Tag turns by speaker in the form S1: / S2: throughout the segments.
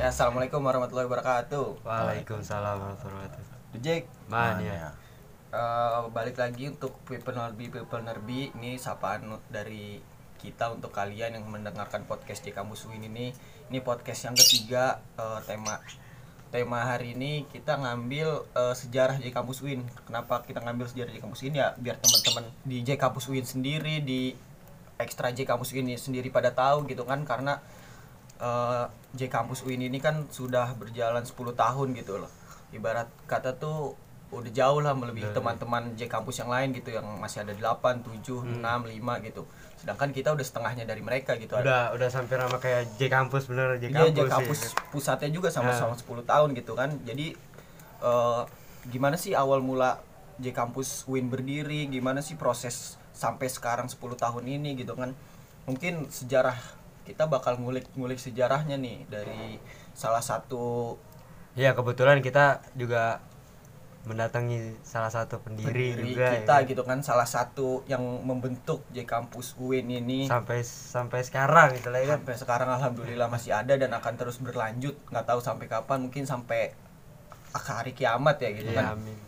S1: Ya, assalamualaikum warahmatullahi wabarakatuh.
S2: Waalaikumsalam warahmatullahi wabarakatuh.
S1: Jack,
S2: Man ya.
S1: eh, balik lagi untuk people nerbi people nerbi ini sapaan dari kita untuk kalian yang mendengarkan podcast di kampus Win ini. Ini podcast yang ketiga eh, tema tema hari ini kita ngambil eh, sejarah J Kampus Win. Kenapa kita ngambil sejarah J Kampus Win ya? Biar teman-teman di J Kampus Win sendiri di ekstra J Kampus Win ini sendiri pada tahu gitu kan karena eh, J Kampus Win ini kan sudah berjalan 10 tahun gitu loh. Ibarat kata tuh udah jauh lah melebihi teman-teman J Kampus yang lain gitu yang masih ada 8, 7, 6, 5 gitu. Sedangkan kita udah setengahnya dari mereka gitu.
S2: Udah udah sampai nama kayak J kampus bener J
S1: Iya,
S2: kampus.
S1: J
S2: sih.
S1: Kampus pusatnya juga sama-sama 10 tahun gitu kan. Jadi eh, gimana sih awal mula J Kampus Win berdiri? Gimana sih proses sampai sekarang 10 tahun ini gitu kan? Mungkin sejarah kita bakal ngulik-ngulik sejarahnya nih dari salah satu
S2: Iya kebetulan kita juga mendatangi salah satu pendiri,
S1: pendiri
S2: juga
S1: kita
S2: ya.
S1: gitu kan salah satu yang membentuk J Kampus Win ini
S2: sampai sampai sekarang gitu lah ya kan.
S1: sampai sekarang alhamdulillah masih ada dan akan terus berlanjut nggak tahu sampai kapan mungkin sampai hari kiamat ya gitu
S2: Iya,
S1: kan
S2: amin.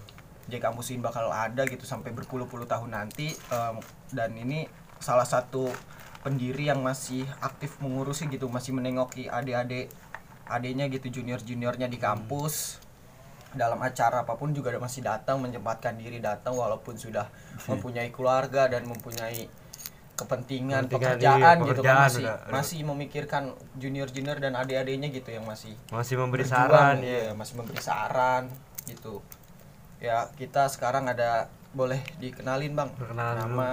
S1: J Kampus Win bakal ada gitu sampai berpuluh-puluh tahun nanti em, dan ini salah satu pendiri yang masih aktif mengurusi gitu masih menengoki adik-adik adiknya gitu junior-juniornya di kampus dalam acara apa pun juga masih datang menyempatkan diri datang walaupun sudah mempunyai keluarga dan mempunyai kepentingan,
S2: Kepentingan,
S1: pekerjaan,
S2: iya,
S1: gitu kan
S2: pekerjaan
S1: masih
S2: udah.
S1: masih memikirkan junior-junior dan adik-adiknya gitu yang masih
S2: Masih memberi
S1: berjuang,
S2: saran
S1: iya,
S2: ya.
S1: masih memberi saran gitu ya kita sekarang ada boleh dikenalin bang
S2: Perkenalan
S1: nama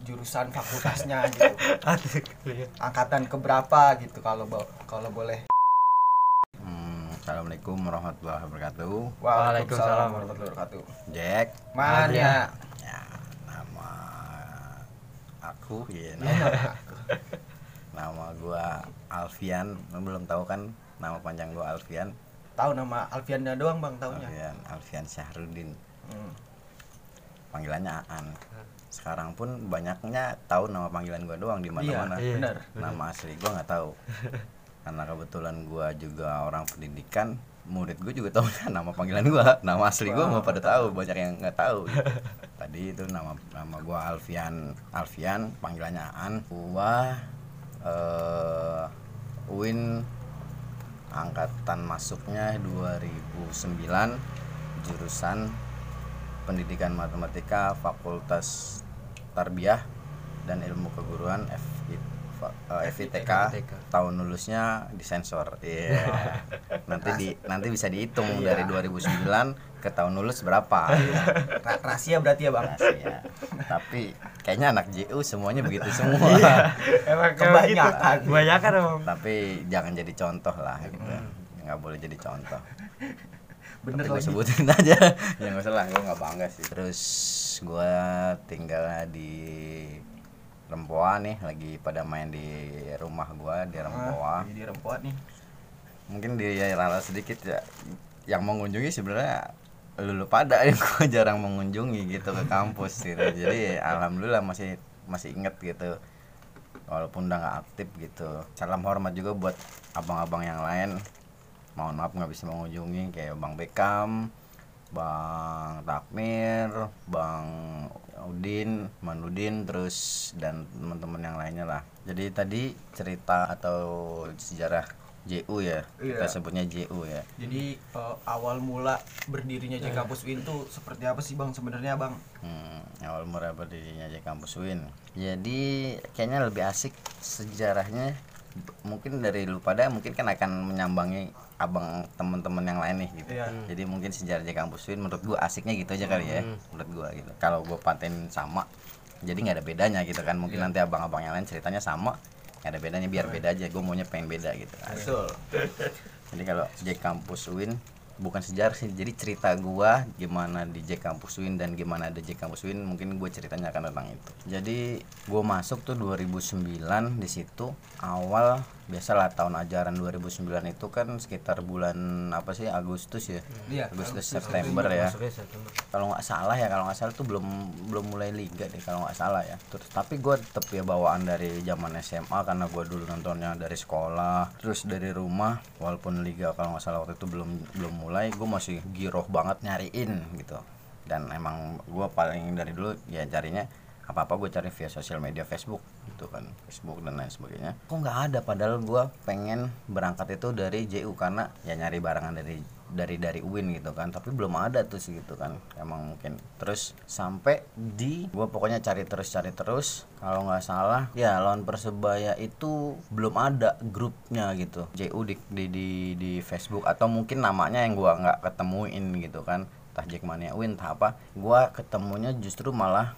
S1: jurusan fakultasnya gitu angkatan keberapa gitu kalau bo- kalau boleh
S3: Hmm, Assalamualaikum warahmatullahi wabarakatuh.
S2: Waalaikumsalam
S1: warahmatullahi wabarakatuh
S3: Jack,
S1: mana
S3: ya nama aku ya
S1: Iya,
S3: nama,
S1: nama
S3: nama gua Alfian. Lu belum tahu kan nama panjang gua Alfian.
S1: tahu nama Alfianda doang bang taunya
S3: Alfian Alfian Syahrudin.
S1: Hmm.
S3: Panggilannya Aan. Sekarang pun banyaknya tahu nama panggilan gua doang di
S1: iya
S3: mana-mana.
S2: Iya.
S1: benar
S3: Nama asli gua nggak tahu. Karena kebetulan gua juga orang pendidikan, murid gue juga tahu nama panggilan gua, nama asli gua nggak pada tahu, banyak yang nggak tahu. gitu. Tadi itu nama nama gua Alfian, Alfian, panggilannya Aan. Gua eh Win angkatan masuknya 2009 jurusan Pendidikan Matematika Fakultas Tarbiyah dan Ilmu Keguruan eh, FITK
S2: FITK.
S3: tahun lulusnya disensor. Iya. nanti di nanti bisa dihitung dari 2009 ke tahun lulus berapa.
S1: Ra- rahasia berarti ya bang
S3: Rahasia. Tapi kayaknya anak JU semuanya begitu semua.
S2: Emang
S1: Kebanyakan.
S2: gitu. Kebanyakan emang.
S3: Tapi jangan jadi contoh lah gitu. Nggak boleh jadi contoh.
S1: Bener
S3: Tapi
S1: lagi.
S3: sebutin aja. Ya nggak usah lah gue nggak bangga sih. Terus gue tinggalnya di Rempoa nih lagi pada main di rumah gue di
S1: Ah,
S3: Rempoa.
S1: jadi rempoa nih.
S3: Mungkin di rala sedikit ya yang mengunjungi sebenarnya lulu pada yang gue jarang mengunjungi gitu ke kampus gitu jadi alhamdulillah masih masih inget gitu. Walaupun udah nggak aktif gitu. Salam hormat juga buat abang-abang yang lain mohon maaf nggak bisa mengunjungi kayak bang Bekam bang Takmir bang Udin Manudin terus dan teman-teman yang lainnya lah jadi tadi cerita atau sejarah JU ya kita
S1: Iya.
S3: sebutnya JU ya
S1: jadi eh, awal mula berdirinya J Kampus Win tuh seperti apa sih bang sebenarnya bang
S3: Hmm, awal mula berdirinya J Kampus Win. Jadi kayaknya lebih asik sejarahnya mungkin dari lu pada mungkin kan akan menyambangi abang teman-teman yang lain nih gitu.
S1: Iya.
S3: Jadi mungkin sejarah Kampus Win menurut gua asiknya gitu aja kali ya. Menurut gua gitu. Kalau gua paten sama jadi nggak ada bedanya gitu kan. Mungkin nanti abang-abang yang lain ceritanya sama nggak ada bedanya biar beda aja. Gue maunya pengen beda gitu.
S1: betul
S3: Jadi kalau J Kampus Win bukan sejarah sih, jadi cerita gua gimana di J Kampus Win dan gimana ada J Kampus Win mungkin gue ceritanya akan tentang itu. Jadi gua masuk tuh 2009 di situ awal biasalah tahun ajaran 2009 itu kan sekitar bulan apa sih Agustus ya?
S1: Iya,
S3: Agustus
S1: Agustus,
S3: September ya. Kalau nggak salah ya kalau nggak salah tuh belum belum mulai liga deh kalau nggak salah ya. Terus tapi gue tetep ya bawaan dari zaman SMA karena gue dulu nontonnya dari sekolah terus dari rumah walaupun liga kalau nggak salah waktu itu belum belum mulai gue masih giroh banget nyariin gitu. Dan emang gue paling dari dulu ya carinya apa apa gue cari via sosial media Facebook gitu kan Facebook dan lain sebagainya. Kok nggak ada? Padahal gue pengen berangkat itu dari JU karena ya nyari barangan dari dari dari UIN gitu kan. Tapi belum ada tuh sih gitu kan emang mungkin. Terus sampai di gue pokoknya cari terus cari terus. Kalau nggak salah ya lawan persebaya itu belum ada grupnya gitu. JU di di di, di Facebook. Atau mungkin namanya yang gua nggak ketemuin gitu kan. Entah Jackmania UIN entah apa. Gua ketemunya justru malah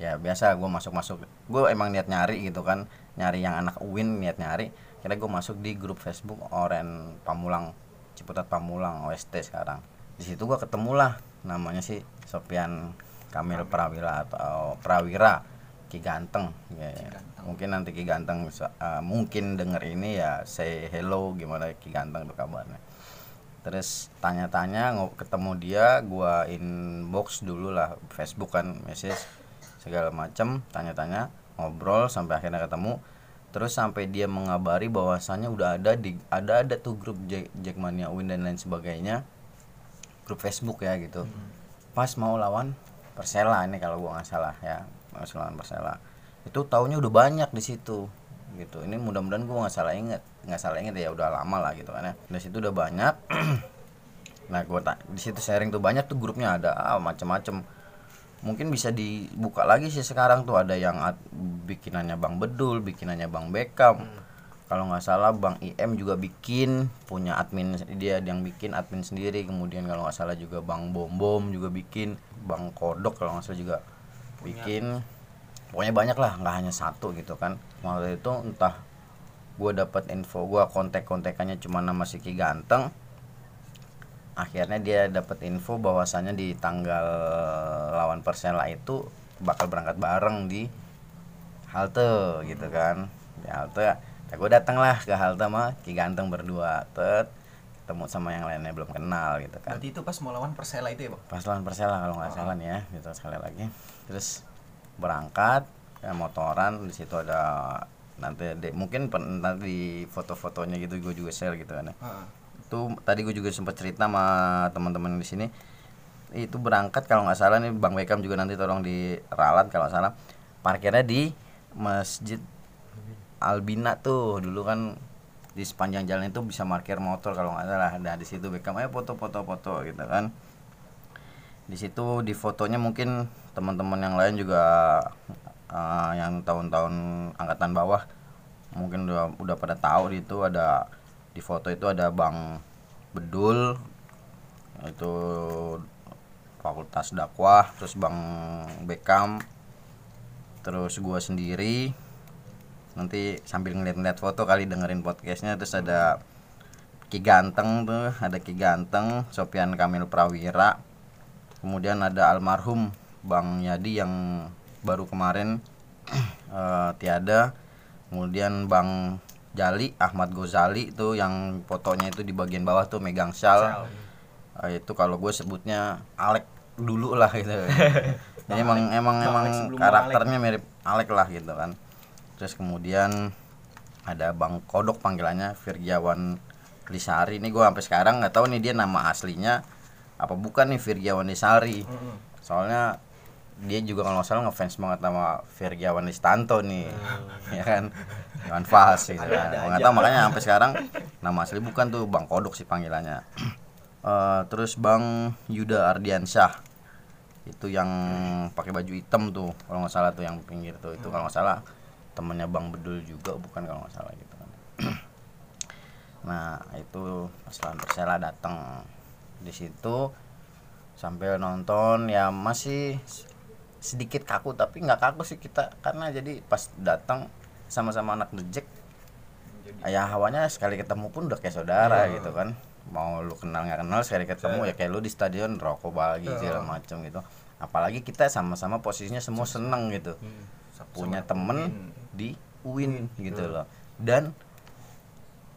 S3: ya biasa gue masuk masuk gue emang niat nyari gitu kan. Nyari yang anak UIN niat nyari. Kira gue masuk di grup Facebook Oren Pamulang Ciputat Pamulang OST sekarang. Di situ gue ketemulah namanya sih Sopian Kamil Prawira atau Prawira Ki Ganteng. Ya, ya. mungkin nanti Ki Ganteng eh, mungkin denger ini ya say hello gimana Ki Ganteng tuh kabarnya. Terus tanya-tanya ketemu dia gua inbox dulu lah Facebook kan message segala macam tanya-tanya ngobrol sampai akhirnya ketemu. Terus sampai dia mengabari bahwasannya udah ada di ada ada tuh grup Jack, Jackmania Win dan lain sebagainya. Grup Facebook ya gitu. Pas mau lawan Persela ini kalau gua nggak salah ya mau lawan Persela. Itu taunya udah banyak di situ gitu. Ini mudah-mudahan gua nggak salah inget nggak salah inget ya udah lama lah gitu kan ya. Di situ udah banyak. Nah gua tak di situ sharing tuh banyak tuh grupnya ada ah, macem-macem mungkin bisa dibuka lagi sih sekarang tuh ada yang bikinannya Bang Bedul bikinannya Bang Beckham. Kalau nggak salah Bang IM juga bikin punya admin dia yang bikin admin sendiri. Kemudian kalau nggak salah juga Bang Bom Bom juga bikin Bang Kodok kalau nggak salah juga bikin. Pokoknya banyak lah nggak hanya satu gitu kan. Waktu itu entah gue dapat info gue kontak kontekannya cuma nama si Ki Ganteng akhirnya dia dapat info bahwasannya di tanggal lawan Persela itu bakal berangkat bareng di halte gitu kan. Di halte ya gue datang lah ke halte mah Ki Ganteng berdua. Tet ketemu sama yang lainnya belum kenal gitu kan.
S1: Berarti itu pas mau lawan Persela itu ya, Bang?
S3: pas lawan Persela kalau nggak salah nih ya gitu sekali lagi. Terus berangkat ya motoran di situ ada nanti de- mungkin nanti di foto-fotonya gitu gue juga share gitu kan ya.
S1: Heeh.
S3: Itu tadi gue juga sempat cerita sama teman-teman di sini. Itu berangkat kalau nggak salah nih bang Beckham juga nanti tolong diralat kalau salah. Parkirnya di masjid Albina tuh. Dulu kan di sepanjang jalan itu bisa parkir motor kalau nggak salah. Nah di situ Beckham ayo foto-foto foto gitu kan. Di situ di fotonya mungkin teman-teman yang lain juga eh, yang tahun-tahun angkatan bawah mungkin udah udah pada tahu itu ada di foto itu ada Bang Bedul itu Fakultas Dakwah terus Bang Beckham terus gua sendiri. Nanti sambil ngeliat-ngeliat foto kali dengerin podcastnya terus ada Ki Ganteng tuh ada Ki Ganteng Sopian Kamil Prawira. Kemudian ada almarhum Bang Yadi yang baru kemarin eh, tiada. Kemudian Bang Jali Ahmad Gozali itu yang fotonya itu di bagian bawah tuh megang shawl Eh, itu kalau gue sebutnya Alek dulu lah gitu. Jadi emang emang
S1: Bang
S3: emang
S1: Bang
S3: karakternya mirip Alek lah gitu kan. Terus kemudian ada Bang Kodok panggilannya Virgiawan Lisari. Ini gue sampai sekarang nggak tahu nih dia nama aslinya apa bukan nih Virgiawan Lisari. Soalnya dia juga kalau nggak salah ngefans banget sama Virgiawan Listanto nih. Ya kan Iwan Fals gitu
S1: Ada-
S3: kan tahu makanya sampai sekarang nama asli bukan tuh Bang Kodok sih panggilannya. Eh, terus Bang Yuda Ardiansyah. Itu yang pakai baju hitam tuh kalau nggak salah tuh yang pinggir tuh. Itu kalau nggak salah temennya Bang Bedul juga bukan kalau nggak salah gitu kan. Nah itu pas Persela datang di situ sambil nonton ya masih sedikit kaku tapi nggak kaku sih kita karena jadi pas datang sama-sama anak dejek ya hawanya sekali ketemu pun udah kayak saudara gitu kan. Mau lu kenal nggak kenal sekali ketemu ya kayak lu di stadion rokok bagi segala macam gitu. Apalagi kita sama-sama posisinya semua seneng gitu. Punya temen di UIN gitu loh. Dan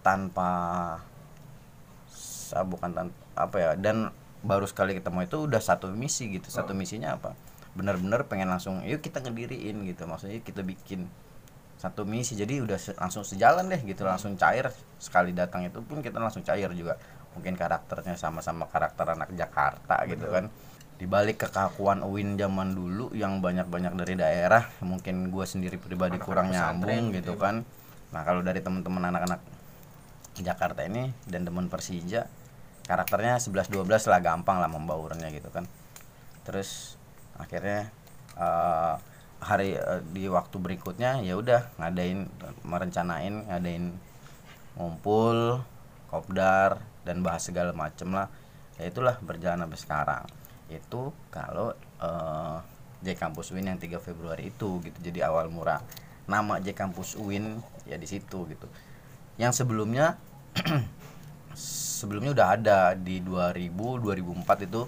S3: tanpa bukan tan- apa ya dan baru sekali ketemu itu udah satu misi gitu. Satu misinya apa? Benar-benar pengen langsung yuk kita ngediriin gitu. Maksudnya kita bikin satu misi jadi udah se- langsung sejalan deh gitu langsung cair. Sekali datang itu pun kita langsung cair juga. Mungkin karakternya sama-sama karakter anak Jakarta gitu kan. Dibalik kekakuan Uin zaman dulu yang banyak-banyak dari daerah mungkin gue sendiri pribadi
S1: Anak-anak
S3: kurang nyambung
S1: gitu
S3: gitu
S1: ya,
S3: kan. Nah kalau dari teman-teman anak-anak Jakarta ini dan teman Persija karakternya 11-12 lah gampang lah membaurnya gitu kan. Terus akhirnya eh, hari eh, di waktu berikutnya ya udah ngadain merencanain ngadain ngumpul kopdar dan bahas segala macem lah. Ya itulah berjalan sampai sekarang. Itu kalau eh, J Kampus Win yang 3 Februari itu gitu. Jadi awal murah nama J Kampus Win ya di situ gitu. Yang sebelumnya sebelumnya udah ada di 2000 2004 itu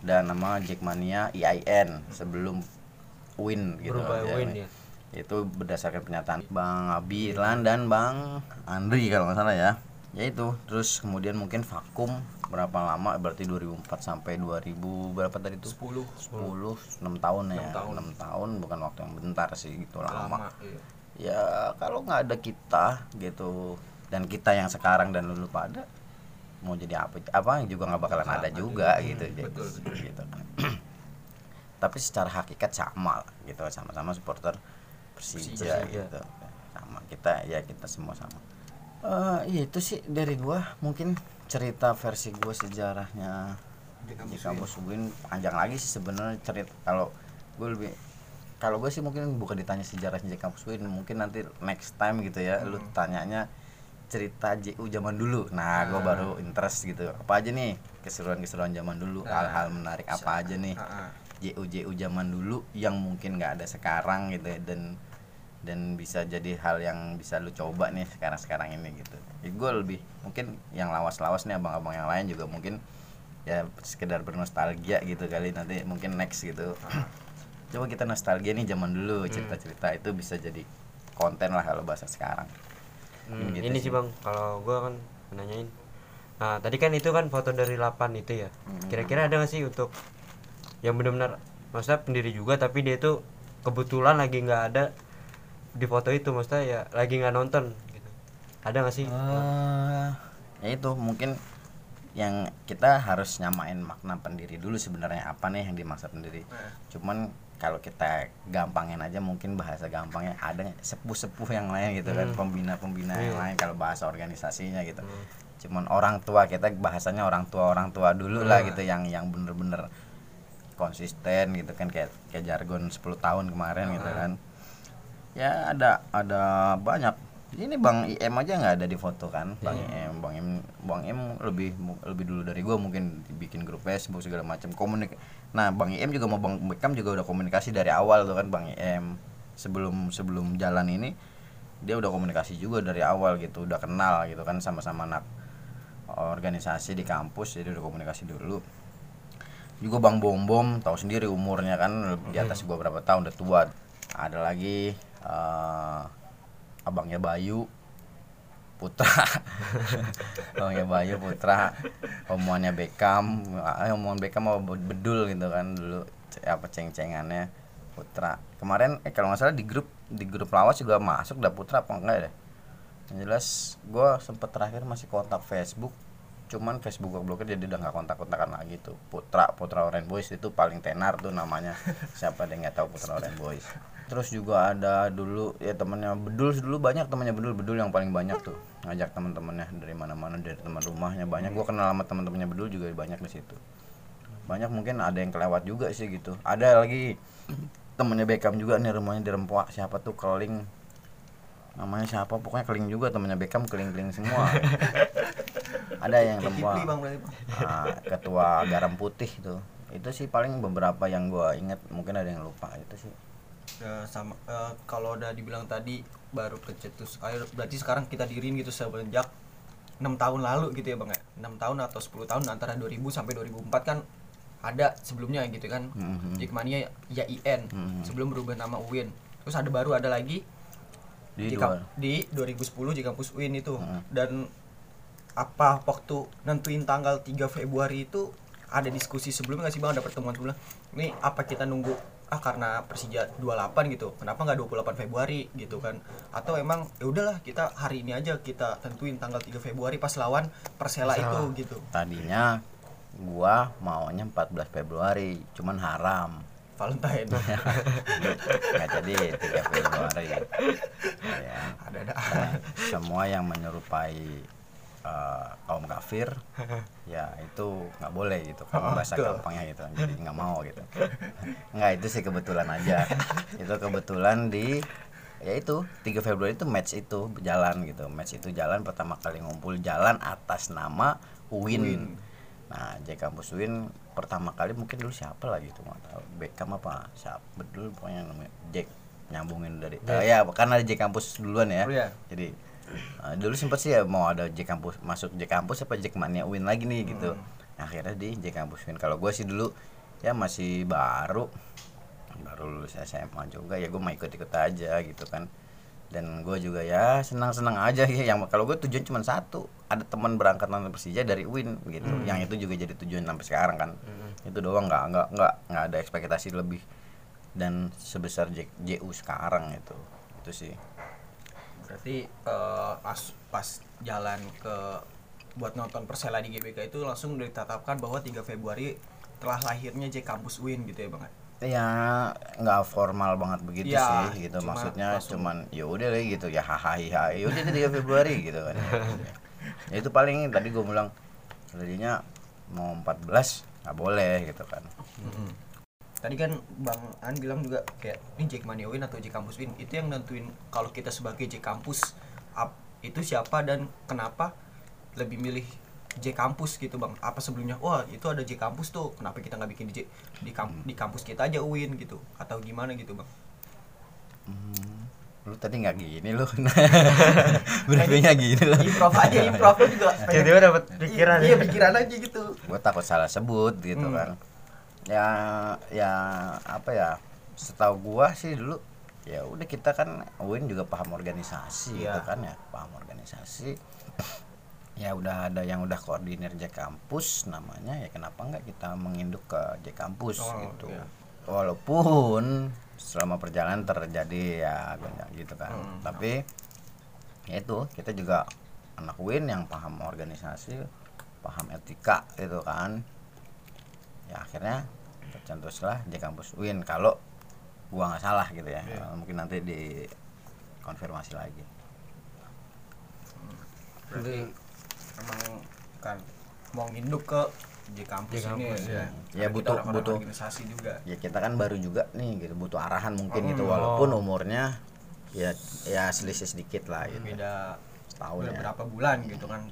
S3: dan nama Jackmania IIN sebelum Win gitu
S2: Berubah
S3: ya.
S2: Win ya.
S3: itu berdasarkan pernyataan Bang Abi Irlan dan Bang Andri kalau nggak salah ya ya itu terus kemudian mungkin vakum berapa lama berarti 2004 sampai 2000 berapa tadi itu
S1: 10
S3: 10 6 tahun ya
S1: Enam tahun.
S3: 6 tahun bukan waktu yang bentar sih gitu lama,
S1: lama iya.
S3: ya kalau nggak ada kita gitu dan kita yang sekarang dan lulu pada mau jadi apa apa juga nggak bakalan
S1: Bakalan
S3: ada juga gitu jadi
S1: betul, betul.
S3: gitu tapi secara hakikat sama lah, gitu sama-sama supporter Persija,
S1: Persija.
S3: gitu. Sama kita ya kita semua sama. Eh iya itu sih dari gua. Mungkin cerita versi gua sejarahnya
S1: Di kampus
S3: Win. panjang lagi sih sebenarnya cerita kalau gue lebih kalau gue sih mungkin bukan ditanya sejarahnya di kampus Win mungkin nanti next time gitu ya lu tanyanya cerita JU zaman dulu. Nah gue
S1: Ah.
S3: baru interest gitu. Apa aja nih keseruan-keseruan zaman dulu?
S1: Nah,
S3: hal-hal menarik apa aja nih?
S1: Ah, ah.
S3: JU JU zaman dulu yang mungkin nggak ada sekarang gitu ya dan dan bisa jadi hal yang bisa lu coba nih sekarang sekarang ini gitu ya, gue lebih mungkin yang lawas-lawas nih abang-abang yang lain juga mungkin ya sekedar bernostalgia gitu kali nanti mungkin next gitu coba kita nostalgia nih zaman dulu cerita-cerita itu bisa jadi konten lah kalau bahasa sekarang
S2: Hmm,
S3: Gitu
S2: ini
S3: sih.
S2: bang, kalau gua kan nanyain. Nah tadi kan itu kan foto dari 8 itu ya.
S3: Hmm.
S2: Kira-kira ada nggak sih untuk yang benar-benar, maksudnya pendiri juga tapi dia itu kebetulan lagi nggak ada di foto itu, maksudnya ya lagi nggak nonton gitu. Ada nggak sih?
S3: Eh, ya itu mungkin yang kita harus nyamain makna pendiri dulu sebenarnya apa nih yang dimaksud pendiri
S1: Nah.
S3: cuman kalau kita gampangin aja mungkin bahasa gampangnya ada sepuh-sepuh yang lain gitu kan
S2: Hmm.
S3: pembina-pembina yang
S2: Iya.
S3: lain kalau bahasa organisasinya gitu
S2: Hmm.
S3: cuman orang tua kita bahasanya orang tua orang tua dulu lah
S1: Nah.
S3: gitu yang yang bener-bener konsisten gitu kan kayak kayak jargon 10 tahun kemarin gitu
S1: Ah.
S3: kan. Ya ada ada banyak. Ini bang IM aja nggak ada di foto kan? Bang
S1: Iya.
S3: IM bang IM bang IM lebih lebih dulu dari gua mungkin bikin grup Facebook segala macam komunik nah bang IM juga mau bang Beckham juga udah komunikasi dari awal tuh kan bang IM sebelum sebelum jalan ini dia udah komunikasi juga dari awal gitu udah kenal gitu kan sama-sama anak organisasi di kampus jadi udah komunikasi dulu juga bang bom bom tahu sendiri umurnya kan di atas gua berapa tahun udah tua. Ada lagi eh, abangnya Bayu Putra. Abangnya Bayu Putra. Omongannya Beckham ah, omongan Beckham mau bedul gitu kan dulu apa ceng-cengannya Putra. Kemarin eh kalau nggak salah di grup di grup lawas juga masuk dah Putra apa enggak ya? Yang jelas gue sempet terakhir masih kontak Facebook cuman Facebook gue blokir jadi udah nggak kontak-kontakan lagi tuh. Putra Putra Orange Boys itu paling tenar tuh namanya. Siapa yang nggak tahu Putra Orange Boys. Terus juga ada dulu ya temennya Bedul dulu banyak temennya Bedul. Bedul yang paling banyak tuh. Ngajak teman-temannya dari mana-mana dari teman rumahnya. Banyak. Gue kenal sama teman-temannya Bedul juga banyak di situ. Banyak mungkin ada yang kelewat juga sih gitu. Ada lagi temennya Beckham juga nih rumahnya di Rempoa. Siapa tuh? Keling. Namanya siapa? Pokoknya Keling juga temennya Beckham Keling-keling semua ada yang
S1: Kayak
S3: Rempoa
S1: Kipli bang berarti bang.
S3: Ah, ketua garam putih tuh itu sih paling beberapa yang gua inget mungkin ada yang lupa. Itu sih.
S1: Ya, sama eh, kalau udah dibilang tadi baru kecetus air. Berarti sekarang kita dirin gitu semenjak enam tahun lalu gitu ya bang ya? Enam tahun atau 10 tahun antara 2000 sampai 2004 kan ada sebelumnya gitu kan?
S3: Mhm.
S1: Jackmania ya IN
S3: Mhm.
S1: sebelum berubah nama UIN terus ada baru ada lagi
S3: di
S1: di, di 2010 di kampus UIN itu.
S3: Mhm.
S1: dan apa waktu nentuin tanggal 3 Februari itu ada diskusi sebelumnya nggak sih bang? Ada pertemuan sebelumnya? Ini apa kita nunggu ah karena Persija 28 gitu kenapa nggak 28 Februari gitu kan? Atau emang ya udahlah kita hari ini aja kita tentuin tanggal 3 Februari pas lawan Persela
S2: Persela.
S1: itu gitu.
S3: Tadinya gua maunya 14 Februari cuman haram.
S1: Valentine.
S3: Nggak jadi 3 Februari. Ya.
S1: ada ada.
S3: Semua yang menyerupai eh, kaum kafir ya itu nggak boleh gitu
S1: Oh,
S3: kalau bahasa
S1: betul.
S3: gampangnya gitu jadi nggak mau gitu nggak itu sih kebetulan aja itu kebetulan di ya itu 3 Februari itu match itu jalan gitu match itu jalan pertama kali ngumpul jalan atas nama Win,
S1: Win.
S3: nah J Kampus Win pertama kali mungkin dulu siapa lagi tuh nggak tahu Beckham apa siapa dulu pokoknya namanya Jack nyambungin dari
S2: Jack.
S3: Eh, ya karena ada J Kampus duluan ya
S1: Oh, iya.
S3: jadi uh, dulu sempet sih ya mau ada J kampus masuk J kampus apa J mania Win lagi nih gitu. Akhirnya di J kampus Win kalau gue sih dulu ya masih baru baru lulus SMA juga ya gue mau ikut ikut aja gitu kan. Dan gue juga ya senang senang aja ya. Yang kalau gue tujuan cuma satu ada teman berangkat nonton Persija dari Win gitu. Yang itu juga jadi tujuan sampai sekarang kan. Itu doang nggak nggak nggak nggak ada ekspektasi lebih dan sebesar J, JU sekarang itu itu sih
S1: berarti eh, pas pas jalan ke buat nonton Persela di GBK itu langsung ditetapkan bahwa 3 Februari telah lahirnya J Kampus Win gitu ya bang?
S3: Ya nggak formal banget begitu
S1: Ya,
S3: sih gitu.
S1: cuma
S3: maksudnya
S1: langsung.
S3: cuman ya udah lah gitu ya hahaha ya udah deh 3 Februari gitu kan. Ya itu paling tadi gue bilang tadinya mau 14 nggak boleh gitu kan
S1: Tadi kan Bang An bilang juga kayak ini Jack Mania Win atau J Kampus Win itu yang nentuin kalau kita sebagai J Kampus up, itu siapa dan kenapa lebih milih J Kampus gitu Bang. Apa sebelumnya wah itu ada J Kampus tuh kenapa kita nggak bikin di J, di, kamp- di kampus kita aja Win gitu atau gimana gitu Bang.
S3: Hmm, lu tadi nggak gini lu briefingnya gini lu
S1: Improv aja improv Gua juga. pengen-
S2: Tiba-tiba dapat pikiran
S1: Iya
S2: ya.
S1: pikiran aja gitu.
S3: gue takut salah sebut gitu
S1: Hmm.
S3: kan ya ya apa ya setahu gua sih dulu ya udah kita kan Win juga paham organisasi
S1: Iya.
S3: gitu kan ya paham organisasi ya udah ada yang udah koordinir J kampus namanya ya kenapa enggak kita menginduk ke J kampus
S1: Oh,
S3: gitu
S1: iya.
S3: walaupun selama perjalanan terjadi ya gonjang gitu kan
S1: Hmm.
S3: tapi ya itu kita juga anak Win yang paham organisasi paham etika gitu kan ya akhirnya tercetuslah di kampus Win kalau gua nggak salah gitu ya
S1: Iya.
S3: mungkin nanti di konfirmasi lagi
S1: Berarti emang kan mau nginduk ke J Kampus,
S2: J Kampus,
S1: ini
S2: ya.
S3: Ya,
S1: Karena
S3: butuh-
S1: orang-orang
S3: butuh.
S1: organisasi juga.
S3: ya kita kan baru juga nih gitu butuh arahan mungkin gitu
S1: Hmm.
S3: walaupun
S2: Oh.
S3: umurnya ya ya selisih sedikit lah gitu
S1: beda
S3: setahun ya
S1: beberapa bulan gitu kan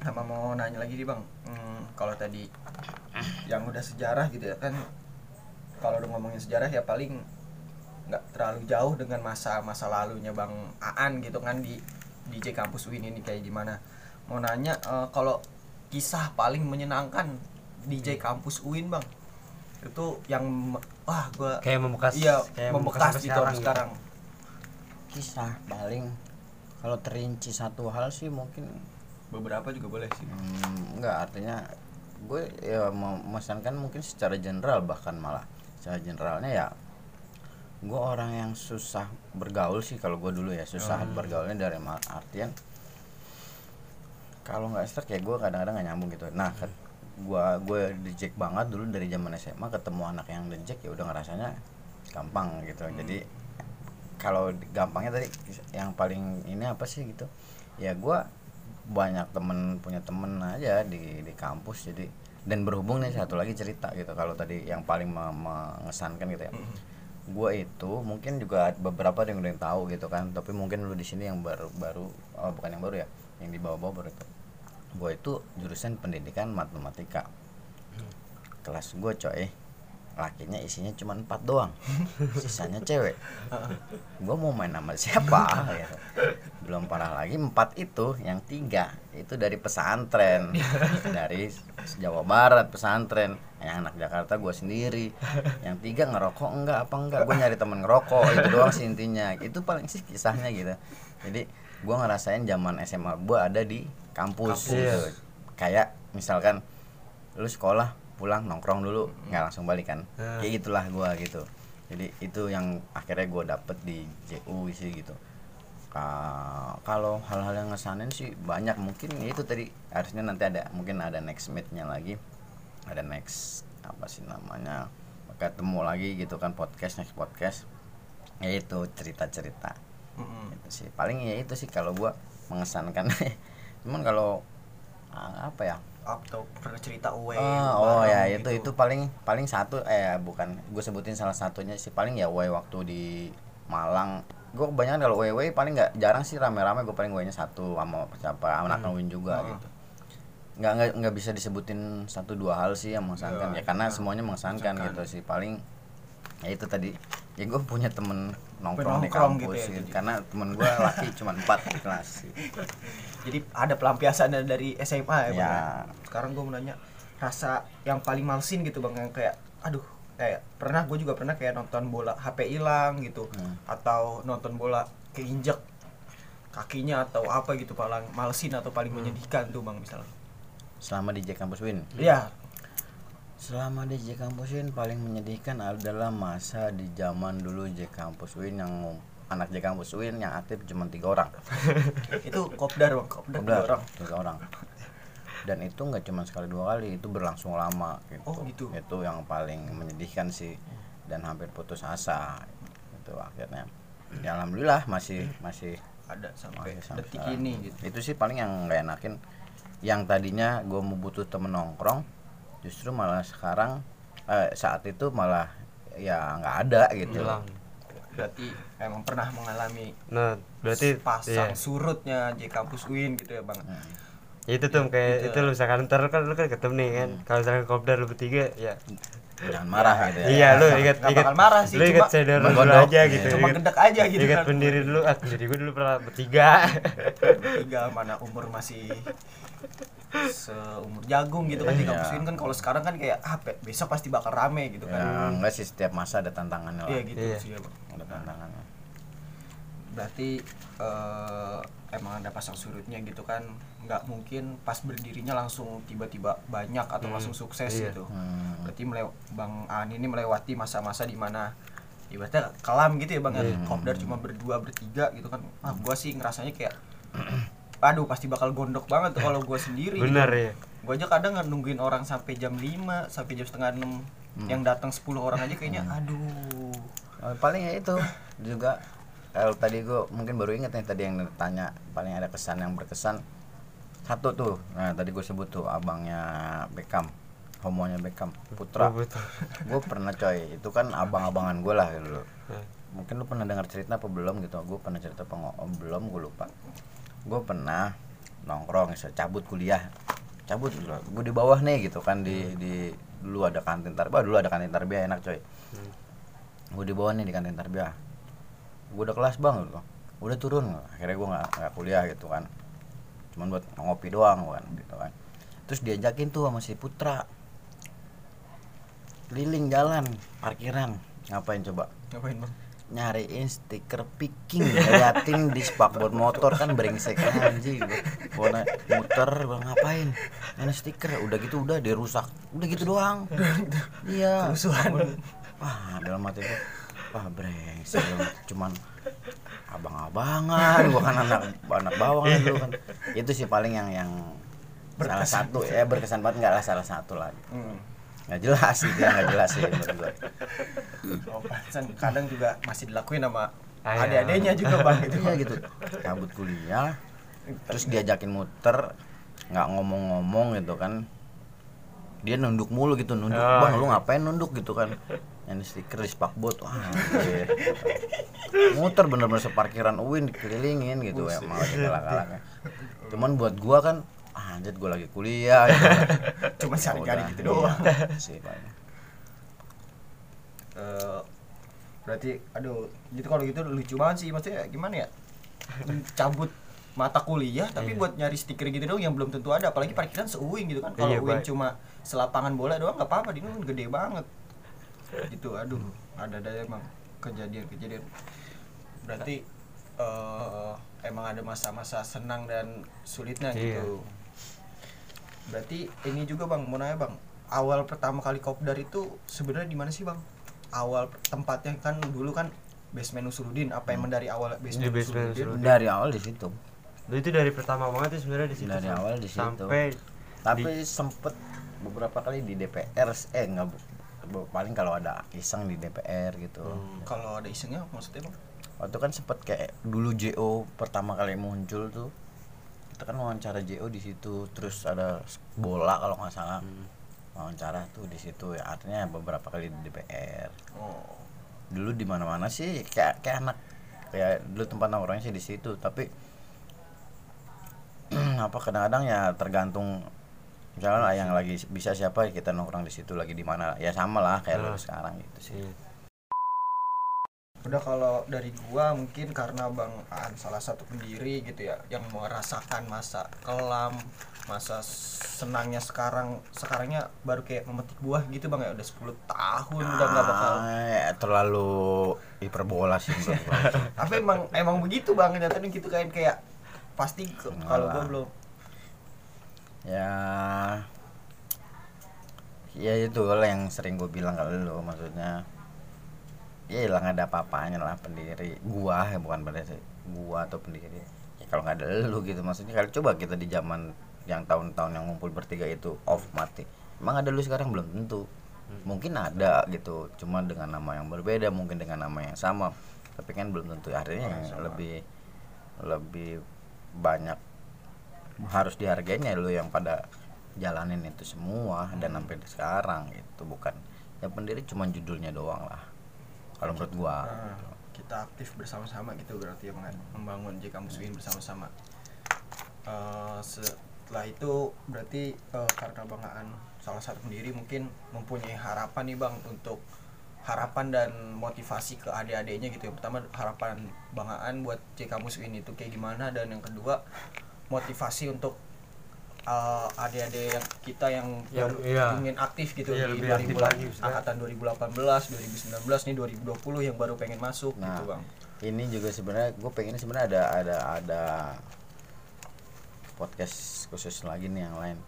S1: sama mau nanya lagi nih bang. Hmm, kalau tadi yang udah sejarah gitu ya kan kalau udah ngomongin sejarah ya paling nggak terlalu jauh dengan masa masa lalunya bang Aan gitu kan di di J Kampus Win ini kayak gimana. Mau nanya eh, kalau kisah paling menyenangkan di J Kampus Win bang itu yang wah gua
S2: Kayak membekas
S1: iya
S2: kayak
S1: membekas
S2: sampai
S1: gitu. orang sekarang.
S3: Kisah paling kalau terinci satu hal sih mungkin
S1: beberapa juga boleh sih
S3: Hmm, enggak artinya gue ya memesankan mungkin secara general bahkan malah secara generalnya ya gue orang yang susah bergaul sih kalau gue dulu ya susah
S1: Hmm.
S3: bergaulnya dari artian kalau nggak start kayak gue kadang-kadang nggak nyambung gitu nah
S1: Hmm.
S3: gue gue dejek banget dulu dari zaman SMA ketemu anak yang dejek ya udah ngerasanya gampang gitu
S1: Hmm.
S3: jadi kalau gampangnya tadi yang paling ini apa sih gitu ya gue banyak temen punya temen aja di di kampus jadi dan berhubung nih satu lagi cerita gitu kalau tadi yang paling me- mengesankan gitu ya. Gue itu mungkin juga beberapa yang udah yang tahu gitu kan tapi mungkin lu di sini yang baru baru oh, bukan yang baru ya yang di bawah-bawah baru itu. Gue itu jurusan pendidikan matematika. Kelas gue coy lakinya isinya cuma empat doang sisanya cewek. Gue mau main sama siapa? Gitu. Belum parah lagi empat itu yang tiga itu dari pesantren. Dari Jawa Barat pesantren. Yang anak Jakarta gue sendiri. Yang tiga ngerokok enggak apa enggak? Gue nyari temen ngerokok itu doang sih intinya. Itu paling sih kisahnya gitu. Jadi gue ngerasain zaman SMA gue ada di kampus,
S1: Kampus.
S3: gitu kayak misalkan lu sekolah pulang nongkrong dulu nggak langsung balik kan?
S2: Hmm.
S3: kayak gitulah gue gitu. Jadi itu yang akhirnya gue dapet di JU sih gitu Ka- kalau hal-hal yang ngesanin sih banyak. Mungkin ya itu tadi harusnya nanti ada mungkin ada next meetnya lagi. Ada next apa sih namanya ketemu lagi gitu kan podcast next podcast. Ya itu cerita-cerita.
S1: Mm-mm.
S3: itu sih. Paling ya itu sih kalau gua mengesankan. Cuman kalau ah, apa ya?
S1: Atau pernah cerita away
S3: oh, oh ya
S1: bareng
S3: itu
S1: gitu.
S3: itu paling paling satu eh bukan gue sebutin salah satunya sih. Paling ya way waktu di Malang gue kebanyakan kalau way paling nggak jarang sih rame-rame gue paling waynya satu sama siapa anak
S1: Hmm.
S3: Juga
S1: Ah.
S3: gitu nggak nggak nggak bisa disebutin satu dua hal sih yang mengesankan
S1: Ya,
S3: ya karena
S1: ya.
S3: semuanya mengesankan gitu sih paling ya itu tadi ya gue punya temen nongkrong di
S1: Nongkrong
S3: kampus
S1: gitu ya,
S3: gitu, karena temen gue laki cuma empat kelas gitu.
S1: jadi ada pelampiasan dari SMA ya,
S3: Ya.
S1: ya? sekarang gue mau nanya rasa yang paling malsin gitu bang yang kayak aduh kayak pernah gue juga pernah kayak nonton bola HP hilang gitu
S3: Hmm.
S1: atau nonton bola keinjek kakinya atau apa gitu paling malsin atau paling menyedihkan tuh bang misalnya
S3: selama di J Kampus Win
S1: Iya
S3: Selama di J Kampus Win paling menyedihkan adalah masa di zaman dulu J Kampus Win yang anak J Kampus Win yang aktif cuma tiga orang.
S1: itu kopdar bang kopdar, tiga
S3: Udah,
S1: orang
S3: tiga orang. Dan itu nggak cuma sekali dua kali, itu berlangsung lama gitu.
S1: Oh, gitu.
S3: Itu yang paling menyedihkan sih dan hampir putus asa. Itu akhirnya. Ya alhamdulillah masih masih
S1: ada sampai
S3: masih sampai
S1: detik
S3: sekarang.
S1: ini gitu
S3: Itu sih paling yang nggak enakin. Yang tadinya gue mau butuh temen nongkrong, justru malah sekarang eh, saat itu malah ya nggak ada gitu.
S2: hilang
S1: berarti emang pernah mengalami
S2: nah berarti
S1: pasang
S2: iya.
S1: surutnya J kampus Win gitu ya bang
S3: Hmm.
S2: Ya itu tuh kayak
S1: Gitu.
S2: itu lu misalkan ntar kan lu kan ketemu nih kan kalau misalkan kopdar lu bertiga ya
S3: Jangan marah gitu ya.
S2: iya lu ingat ingat
S1: marah sih,
S2: lu ingat saudara dulu aja gitu
S1: cuma gendek aja gitu
S2: ingat
S1: kan
S2: pendiri dulu ah pendiri gue dulu pernah bertiga
S1: tiga mana umur masih seumur jagung gitu kan di
S3: Iya.
S1: kampus kan kalau sekarang kan kayak ah be- besok pasti bakal rame gitu
S3: Ya,
S1: kan
S3: enggak sih setiap masa ada tantangannya lah.
S1: iya gitu
S2: Iya.
S1: sih ya bang
S3: Ada tantangannya.
S1: Berarti eh, emang ada pasang surutnya gitu kan nggak mungkin pas berdirinya langsung tiba-tiba banyak atau
S2: Hmm,
S1: langsung sukses
S2: iya.
S1: gitu
S3: Hmm.
S1: berarti melew bang An ini melewati masa-masa di mana ibaratnya kelam gitu ya bang ya
S3: Hmm.
S1: kopdar cuma berdua bertiga gitu kan ah gua sih ngerasanya kayak aduh pasti bakal gondok banget tuh kalau gua sendiri
S2: bener
S1: gitu.
S2: ya
S1: gua aja kadang nungguin orang sampai jam 5 sampai jam setengah enam
S3: Hmm.
S1: yang datang 10 orang aja kayaknya aduh
S3: Oh, paling ya itu juga kalau tadi gue mungkin baru inget nih tadi yang tanya paling ada kesan yang berkesan. Satu tuh nah tadi gue sebut tuh abangnya Beckham homonya Beckham Putra.
S2: Oh, betul.
S3: gue pernah coy itu kan abang-abangan gue lah dulu.
S2: Nah,
S3: mungkin lu pernah dengar cerita apa belum gitu? Gue pernah cerita apa? Oh, belum gue lupa. Gue pernah nongkrong bisa cabut kuliah. Cabut gue di bawah nih gitu kan di di dulu ada kantin tarbiyah. Dulu ada kantin tarbiyah enak coy.
S2: Hmm.
S3: gue di bawah nih di kantin tarbiyah gue udah kelas bang gitu. Udah turun. Akhirnya gue nggak nggak kuliah gitu kan. Cuman buat ngopi doang kan gitu kan. Terus diajakin tuh sama si Putra. Keliling jalan parkiran. Ngapain coba?
S1: Ngapain bang?
S3: Nyariin stiker picking liatin di spakboard motor kan brengsek anjing. Gua na- muter gua ngapain? Ini stiker. Udah gitu udah dia rusak udah gitu doang. Iya.
S1: Kerusuhan.
S3: Wah dalam hati gua wah brengsek. Cuman abang-abangan gua kan anak anak bawang lah dulu kan. Itu sih paling yang yang salah satu. Ya berkesan banget. Nggak lah salah satu lah.
S1: Hmm.
S3: nggak jelas sih dia nggak jelas sih menurut gua.
S1: Oh, kadang juga masih dilakuin sama
S2: Ah, iya.
S1: adik-adiknya juga bang. Gitu.
S3: iya gitu. Cabut kuliah terus diajakin muter nggak ngomong-ngomong gitu kan. Dia nunduk mulu gitu nunduk
S2: Oh,
S3: bang lu
S2: iya.
S3: ngapain nunduk? gitu kan di stiker di spakbot wah anjir. muter bener-bener separkiran Uin dikelilingin gitu ya malah galak-galaknya cuman buat gua kan ah, anjir gua lagi kuliah gitu.
S1: Cuma cari-cari gitu
S3: iya,
S1: doang.
S3: sih paling.
S1: Eh, berarti aduh gitu kalau gitu lucu banget sih maksudnya gimana ya cabut mata kuliah tapi
S2: Iya.
S1: buat nyari stiker gitu doang yang belum tentu ada apalagi parkiran seuing gitu kan kalau
S2: Iya, baik.
S1: cuma selapangan bola doang nggak apa-apa di kan gede banget gitu aduh ada ada emang kejadian-kejadian. Berarti eh, emang ada masa-masa senang dan sulitnya
S2: Iya.
S1: gitu. Berarti ini juga bang mau nanya bang. Awal pertama kali kopdar itu sebenarnya di mana sih bang? Awal tempatnya kan dulu kan basement Usuludin apa emang dari awal basement,
S2: Di basement
S1: Usuludin?
S2: Usuludin.
S3: dari awal di situ.
S2: Lu itu dari pertama banget sih sebenarnya di situ
S3: Dari awal di situ.
S2: sampai
S3: tapi sempet beberapa kali di DPR eh bu- paling kalau ada iseng di DPR gitu.
S2: Hmm.
S1: kalau ada isengnya maksudnya bang?
S3: Waktu kan sempet kayak dulu JO pertama kali muncul tuh kita kan wawancara JO di situ terus ada bola kalau nggak salah. Wawancara tuh di situ ya artinya beberapa kali di DPR
S1: oh.
S3: Dulu di mana mana sih kayak kayak anak kayak dulu tempat nongkrongnya sih di situ tapi apa kadang-kadang ya tergantung misalnya lah yang lagi bisa siapa kita nongkrong di situ lagi di mana. Ya sama lah kayak lu
S2: Nah.
S3: sekarang gitu sih.
S2: Iya.
S1: udah kalau dari gua mungkin karena bang Aan salah satu pendiri gitu ya yang merasakan masa kelam masa senangnya sekarang sekarangnya baru kayak memetik buah gitu bang ya. Udah 10 tahun udah nggak bakal
S3: Ah, ya, terlalu hiperbola sih
S1: tapi emang emang begitu bang nyatanya gitu kan kayak pasti kalau gua belum
S3: ya ya itu lah yang sering gue bilang ke lu maksudnya ya hilang ada apa-apanya lah pendiri gua ya bukan pendiri gua atau pendiri. Ya kalau nggak ada lu gitu maksudnya kalau coba kita di zaman yang tahun-tahun yang ngumpul bertiga itu off mati emang ada lu sekarang? Belum tentu. Mungkin ada gitu cuma dengan nama yang berbeda mungkin dengan nama yang sama tapi kan belum tentu. Akhirnya yang lebih lebih banyak harus dihargainya lu yang pada jalanin itu semua dan sampai sekarang itu bukan. Yang pendiri cuma judulnya doang lah kalau menurut gua.
S1: Nah, kita aktif bersama-sama gitu berarti ya Bang, membangun J Kampus Win bersama-sama. Eh, setelah itu berarti eh, karena Bang Aan salah satu pendiri mungkin mempunyai harapan nih Bang untuk harapan dan motivasi ke adik-adiknya gitu yang pertama harapan Bang Aan buat J Kampus Win itu kayak gimana? Dan yang kedua motivasi untuk eh, adik-adik yang kita yang,
S2: Yang-
S1: baru
S2: iya.
S1: ingin aktif gitu
S2: Iya,
S1: di
S2: lebih aktif
S1: 2000
S2: lagi,
S1: angkatan 2018, 2019 nih 2020 yang baru pengen masuk
S3: Nah.
S1: gitu bang.
S3: ini juga sebenarnya gue pengen sebenarnya ada ada ada podcast khusus lagi nih yang lain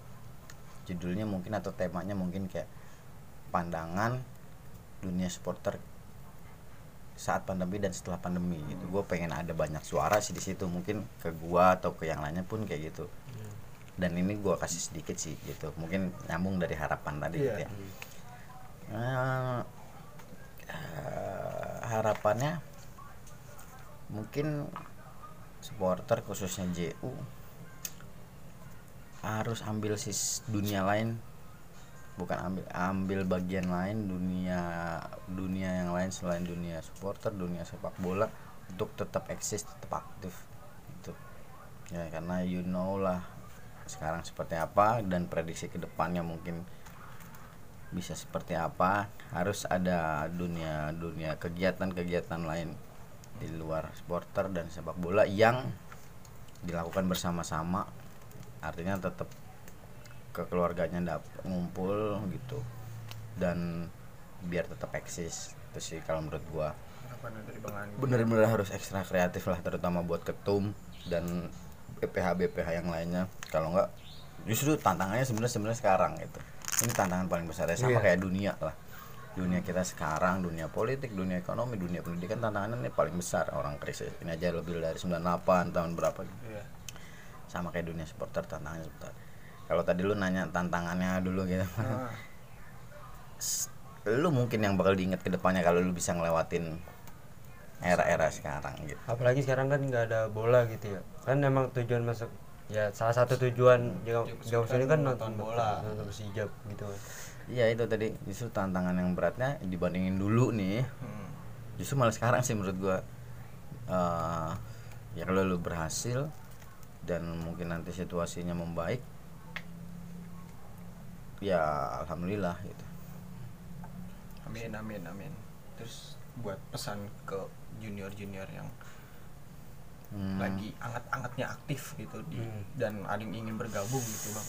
S3: judulnya mungkin atau temanya mungkin kayak pandangan dunia supporter saat pandemi dan setelah pandemi gitu. Gue pengen ada banyak suara sih di situ. Mungkin ke gua atau ke yang lainnya pun kayak gitu. Dan ini gua kasih sedikit sih gitu. Mungkin nyambung dari harapan tadi
S1: Iya.
S3: gitu ya. Eh, eh, harapannya mungkin supporter khususnya JU harus ambil sis dunia lain bukan ambil ambil bagian lain dunia dunia yang lain selain dunia supporter dunia sepak bola untuk tetap eksis tetap aktif itu ya karena you know lah sekarang seperti apa dan prediksi ke depannya mungkin bisa seperti apa. Harus ada dunia dunia kegiatan-kegiatan lain di luar supporter dan sepak bola yang dilakukan bersama-sama. Artinya tetap kekeluarganya dapat ngumpul gitu. Dan biar tetap eksis itu sih kalau menurut gua. Bener-bener harus ekstra kreatif lah terutama buat ketum dan BPH BPH yang lainnya. Kalau enggak justru tantangannya sebenarnya sebenarnya sekarang gitu. Ini tantangan paling besar ya sama
S2: Iya.
S3: kayak dunia lah. Dunia kita sekarang dunia politik dunia ekonomi dunia pendidikan tantangannya ini paling besar orang krisis. Ini aja lebih dari 98 tahun berapa gitu.
S1: Iya.
S3: sama kayak dunia supporter tantangannya sebentar kalau tadi lu nanya tantangannya dulu gitu.
S1: Nah,
S3: lu mungkin yang bakal diingat ke depannya kalau lu bisa ngelewatin era-era sekarang gitu.
S2: Apalagi sekarang kan nggak ada bola gitu ya. Kan emang tujuan masuk ya salah satu tujuan
S1: Dia
S2: jauh ini kan
S1: nonton bola.
S2: nonton Persijap gitu. Kan
S3: Iya itu tadi. Justru tantangan yang beratnya dibandingin dulu nih.
S1: Hmm.
S3: justru malah sekarang sih menurut gua eh ya kalau lu berhasil dan mungkin nanti situasinya membaik ya alhamdulillah gitu
S1: Amin amin amin. Terus buat pesan ke junior junior yang
S3: Hmm,
S1: lagi anget-angetnya aktif gitu di
S2: Hmm.
S1: dan ada yang ingin bergabung gitu bang.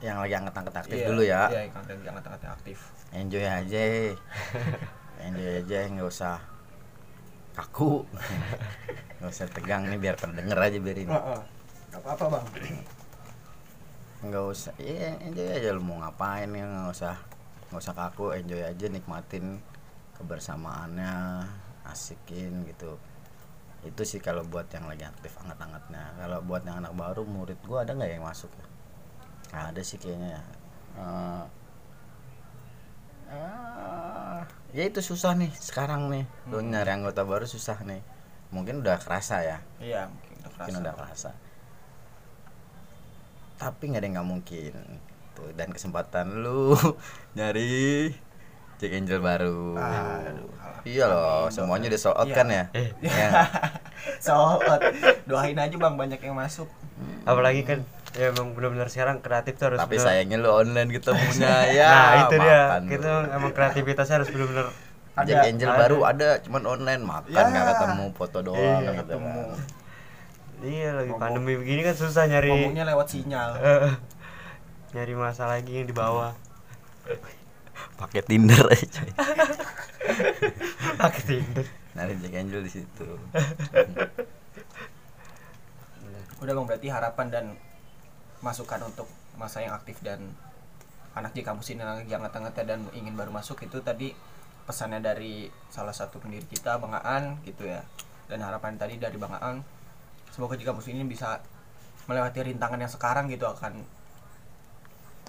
S3: yang lagi angkat-angkat aktif
S1: Iya,
S3: dulu ya
S1: Iya yang lagi anget-angetnya aktif.
S3: enjoy aja enjoy aja nggak usah kaku nggak usah tegang nih biar terdenger aja biar ini
S1: Heeh. Gak apa-apa bang.
S3: Nggak usah iya enjoy aja. Lu mau ngapain ya? Nggak usah nggak usah kaku. Enjoy aja nikmatin kebersamaannya asikin gitu. Itu sih kalau buat yang lagi aktif anget-angetnya. Kalau buat yang anak baru murid gua ada nggak yang masuk ya? Nggak ada sih kayaknya ya. Eh, eh, ya itu susah nih sekarang nih. Lu nyari anggota baru susah nih. Mungkin udah kerasa ya.
S1: Iya mungkin udah kerasa.
S3: mungkin udah kerasa tapi nggak ada yang nggak mungkin tuh dan kesempatan lu nyari Jack Angel baru
S1: Aduh,
S3: iya loh semuanya udah sold out
S1: Iya.
S3: kan ya
S2: Eh.
S3: Iya.
S1: Soal doain aja bang banyak yang masuk.
S2: apalagi kan ya emang benar-benar sekarang kreatif tuh harus
S3: tapi
S2: bener-
S3: sayangnya lu online ketemunya ya
S2: nah itu dia kita emang kreativitasnya harus benar-benar
S3: Jack
S1: Ada-
S3: Angel
S2: ada.
S3: baru ada cuman online makan
S1: Ya.
S3: nggak ketemu foto doang
S2: Iya,
S3: gitu
S1: ketemu.
S3: kan.
S2: Iya lagi
S1: Ngomong-
S2: pandemi begini kan susah nyari
S1: Ngomongnya lewat sinyal.
S2: Eh, nyari masa lagi yang di bawah
S3: pakai Tinder aja coy.
S2: pakai Tinder
S3: nyari Jack Angel di situ
S1: Udah bang berarti harapan dan masukan untuk masa yang aktif dan anak di kampus ini lagi yang hangat-hangatnya dan ingin baru masuk itu tadi pesannya dari salah satu pendiri kita Bang Aan gitu ya dan harapan tadi dari Bang Aan semoga di kampus ini bisa melewati rintangan yang sekarang gitu akan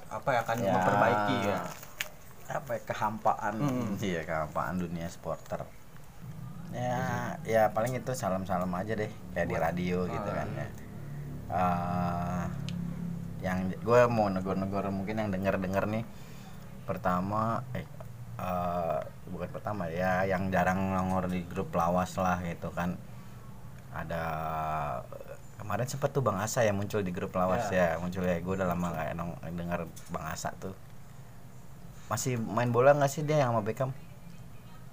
S1: apa ya akan
S3: Ya.
S1: memperbaiki ya.
S3: Apa ya, kehampaan.
S1: Hmm.
S3: iya kehampaan dunia supporter. Ya ya paling itu salam salam aja deh kayak di radio gitu kan ya. Eh, yang gue mau negor-negor mungkin yang denger denger nih. Pertama eh eh, bukan pertama ya yang jarang nongol di grup lawas lah gitu kan ada kemarin sempet tuh bang Asa ya muncul di grup lawas. Ya. Muncul ya. Gue udah lama gak nong denger bang Asa tuh. Masih main bola nggak sih dia yang sama Beckham?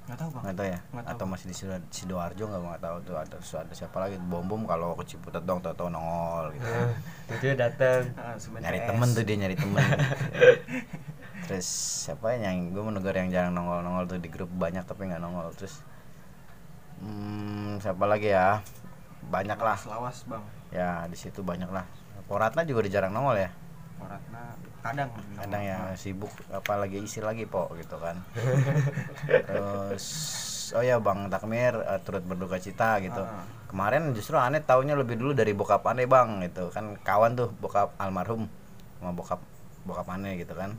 S1: Nggak tahu bang.
S3: Nggak tahu ya?
S1: Nggak tahu.
S3: atau masih di Sido- sidoarjo nggak? Nggak tahu tuh. Ada ada siapa lagi? Bom bom kalau ke Ciputat dong tau tau nongol gitu.
S2: Eh, itu datang
S1: Ah,
S3: nyari temen tuh dia nyari temen. Terus siapa ya yang gue menegur yang jarang nongol nongol tuh di grup banyak tapi nggak nongol. Terus hmm, siapa lagi ya banyak lah
S1: lawas bang.
S3: Ya di situ banyak lah Poratna juga udah jarang nongol ya?
S1: Ratna kadang.
S3: Kadang ya sibuk apa lagi isi lagi po gitu kan. Terus oh ya bang Takmir eh, turut berduka cita gitu.
S1: Ah.
S3: kemarin justru aneh taunya lebih dulu dari bokap aneh bang gitu. Kan kawan tuh bokap almarhum sama bokap bokap aneh gitu kan.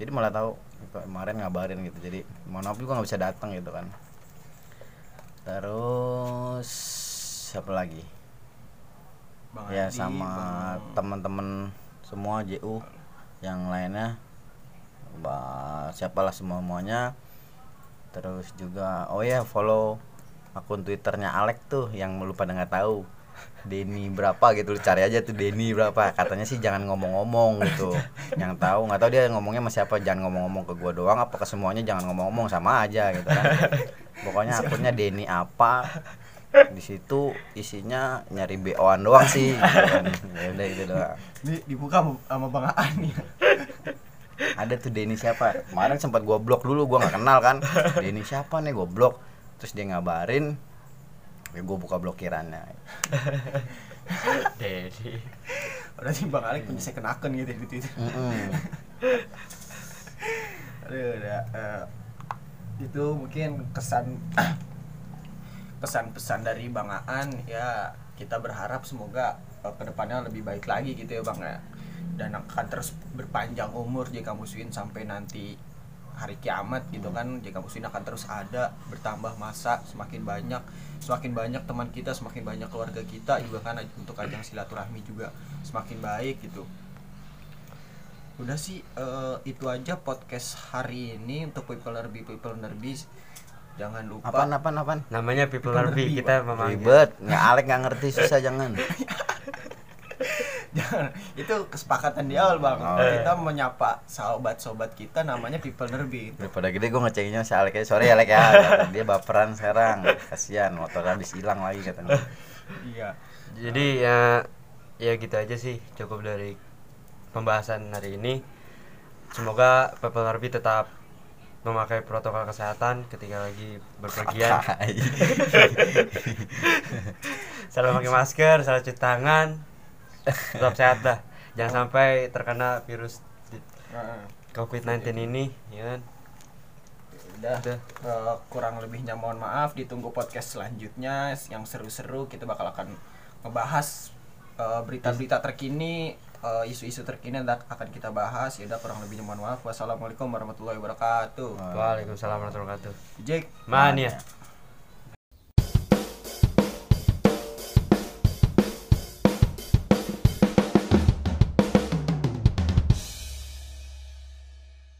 S3: Jadi malah tahu kemarin ngabarin gitu. Jadi mohon maaf juga nggak bisa datang gitu kan. Terus siapa lagi?
S1: Bang
S3: ya
S1: Adi,
S3: sama
S1: Bang-
S3: teman-teman semua JU yang lainnya. Bah siapalah semua semuanya terus juga oh ya follow akun twitternya Alex tuh yang lu pada nggak tahu. Denny berapa gitu lu cari aja tuh Denny berapa. Katanya sih jangan ngomong-ngomong gitu. Yang tahu nggak tahu dia ngomongnya sama siapa. Jangan ngomong-ngomong ke gua doang apa ke semuanya jangan ngomong-ngomong sama aja gitu kan. Pokoknya akunnya Denny apa di situ isinya nyari BO-an doang sih gitu kan. ya udah itu doang
S1: Ini dibuka sama- Bang Aan nih.
S3: ada tuh Denny siapa kemarin sempat gua blok dulu gua nggak kenal kan Denny siapa nih gua blok terus dia ngabarin ya gua buka blokirannya
S2: Dedi
S1: Berarti Bang Alex punya second akun gitu di Twitter.
S3: Mm-mm.
S1: Aduh, udah eh, itu mungkin kesan pesan-pesan dari Bang Aan ya kita berharap semoga eh, ke depannya lebih baik lagi gitu ya Bang ya. Dan akan terus berpanjang umur di kampus UIN sampai nanti hari kiamat gitu kan di kampus UIN akan terus ada bertambah masa semakin banyak semakin banyak teman kita semakin banyak keluarga kita juga kan untuk ajang silaturahmi juga semakin baik gitu. Udah sih eh, itu aja podcast hari ini untuk people nerbi people nerbi jangan lupa.
S3: Apaan apaan apaan?
S2: Namanya people nerbi, kita memanggil.
S3: Ribet. Nggak Alek nggak ngerti susah jangan.
S1: Jangan. Itu kesepakatan di awal bang.
S3: Oh,
S1: kita menyapa sahabat-sahabat kita namanya people nerbi
S3: daripada gede gue ngecekinnya si Alek aja. Sorry Alek ya. Dia baperan sekarang. Kasihan motor habis hilang lagi katanya.
S1: Iya.
S2: Jadi ya ya gitu aja sih. Cukup dari pembahasan hari ini. Semoga people nerbi tetap memakai protokol kesehatan ketika lagi berpergian. Selalu pakai masker selalu cuci tangan. Tetap sehat dah. Jangan sampai terkena virus di-
S1: Heeh.
S2: COVID-19 ini ya kan?
S1: Udah.
S2: Udah.
S1: Eh, kurang lebihnya mohon maaf ditunggu podcast selanjutnya yang seru-seru. Kita bakal akan ngebahas eh, berita-berita terkini eh, isu-isu terkini yang akan kita bahas. Ya udah kurang lebihnya mohon maaf. Wassalamualaikum warahmatullahi wabarakatuh.
S2: Waalaikumsalam warahmatullahi wabarakatuh.
S1: Jake.
S2: Mania